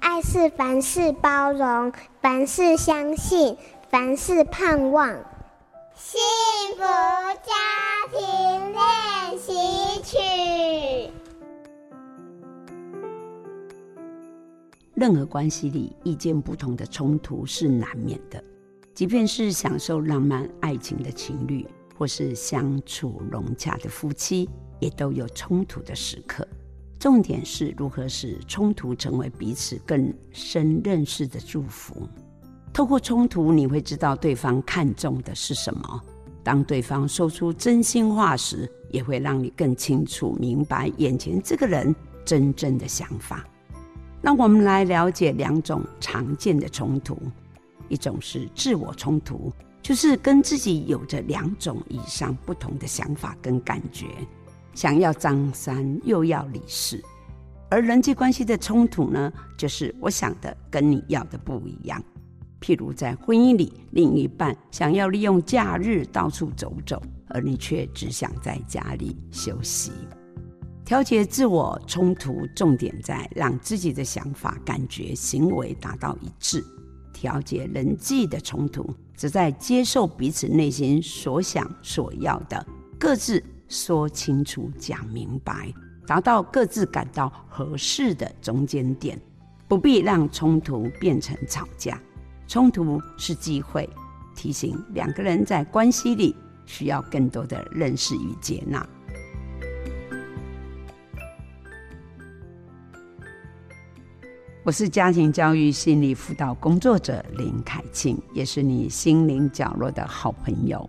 爱是凡事包容，凡事相信，凡事盼望。幸福家庭练习曲。任何关系里，意见不同的冲突是难免的。即便是享受浪漫爱情的情侣，或是相处融洽的夫妻，也都有冲突的时刻。重点是如何使冲突成为彼此更深认识的祝福。透过冲突，你会知道对方看重的是什么。当对方说出真心话时，也会让你更清楚明白眼前这个人真正的想法。让我们来了解两种常见的冲突。一种是自我冲突，就是跟自己有着两种以上不同的想法跟感觉，想要张三又要李四。而人际关系的冲突呢，就是我想的跟你要的不一样。譬如在婚姻里，另一半想要利用假日到处走走，而你却只想在家里休息。调节自我冲突，重点在让自己的想法、感觉、行为达到一致。调节人际的冲突，只在接受彼此内心所想所要的，各自说清楚、讲明白，达到各自感到合适的中间点，不必让冲突变成吵架。冲突是机会，提醒两个人在关系里需要更多的认识与接纳。我是家庭教育心理辅导工作者林凯庆，也是你心灵角落的好朋友。